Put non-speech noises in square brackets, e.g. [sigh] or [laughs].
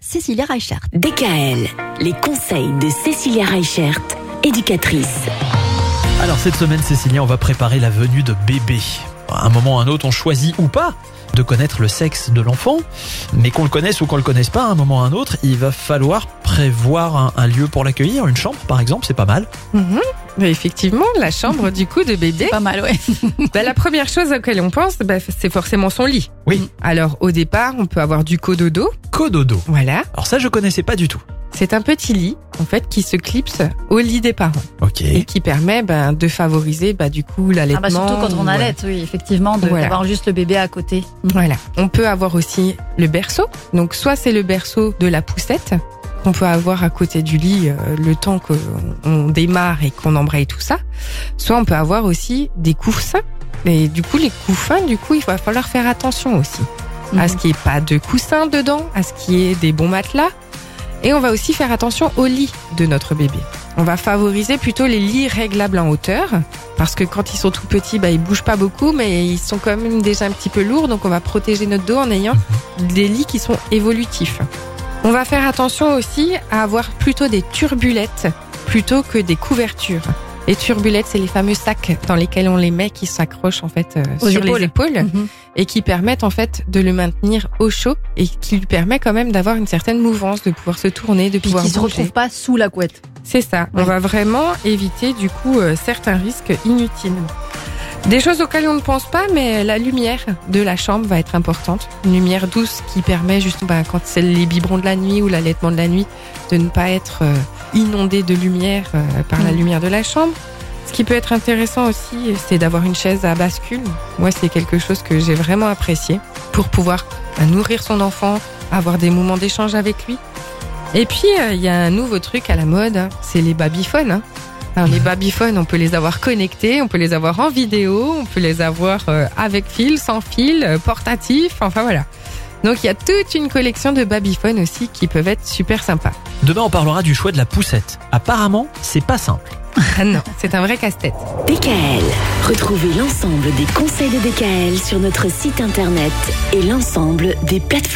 Cécilia Reichert. DKL, les conseils de Cécilia Reichert, éducatrice. Alors cette semaine, Cécilia, on va préparer la venue de bébé. À un moment ou à un autre, on choisit ou pas de connaître le sexe de l'enfant, mais qu'on le connaisse ou qu'on le connaisse pas, à un moment ou à un autre, il va falloir prévoir un, un lieu pour l'accueillir, une chambre par exemple, c'est pas mal. Mhm. Mais effectivement, la chambre du coup de bébé. Pas mal, ouais. [laughs] Bah, la première chose à laquelle on pense, bah, c'est forcément son lit. Oui. Alors au départ, on peut avoir du cododo. Cododo. Voilà. Alors ça, je connaissais pas du tout. C'est un petit lit en fait qui se clipse au lit des parents Ok. et qui permet ben, de favoriser bah, du coup l'allaitement. Ah bah surtout quand on allait, oui, effectivement, de- Voilà. d'avoir juste le bébé à côté. Voilà. On peut avoir aussi le berceau. Donc soit c'est le berceau de la poussette qu'on peut avoir à côté du lit euh, le temps qu'on on démarre et qu'on embraye tout ça. Soit on peut avoir aussi des coussins. Et du coup les coussins, du coup il va falloir faire attention aussi à ce qu'il n'y ait pas de coussins dedans, à ce qu'il y ait des bons matelas. Et on va aussi faire attention au lit de notre bébé. On va favoriser plutôt les lits réglables en hauteur, parce que quand ils sont tout petits, bah, ils bougent pas beaucoup, mais ils sont quand même déjà un petit peu lourds, donc on va protéger notre dos en ayant des lits qui sont évolutifs. On va faire attention aussi à avoir plutôt des turbulettes plutôt que des couvertures. Les turbulettes, c'est les fameux sacs dans lesquels on les met qui s'accrochent en fait euh, sur épaules. les épaules Mhm. et qui permettent en fait de le maintenir au chaud et qui lui permet quand même d'avoir une certaine mouvance, de pouvoir se tourner, de Puis pouvoir qui se retrouve pas sous la couette. C'est ça. Ouais. On va vraiment éviter du coup euh, certains risques inutiles. Des choses auxquelles on ne pense pas, mais la lumière de la chambre va être importante. Une lumière douce qui permet juste, bah, quand c'est les biberons de la nuit ou l'allaitement de la nuit, de ne pas être euh, inondé de lumière euh, par la Mm. lumière de la chambre. Ce qui peut être intéressant aussi, c'est d'avoir une chaise à bascule. Moi, c'est quelque chose que j'ai vraiment apprécié pour pouvoir bah, nourrir son enfant, avoir des moments d'échange avec lui. Et puis, euh, il y a un nouveau truc à la mode, hein, c'est les babyphones. hein. Alors, les babyphones, on peut les avoir connectés, on peut les avoir en vidéo, on peut les avoir euh, avec fil, sans fil, euh, portatif, enfin voilà. Donc, il y a toute une collection de babyphones aussi qui peuvent être super sympas. Demain, on parlera du choix de la poussette. Apparemment, c'est pas simple. Ah [laughs] non, c'est un vrai casse-tête. DKL, retrouvez l'ensemble des conseils de DKL sur notre site internet et l'ensemble des plateformes.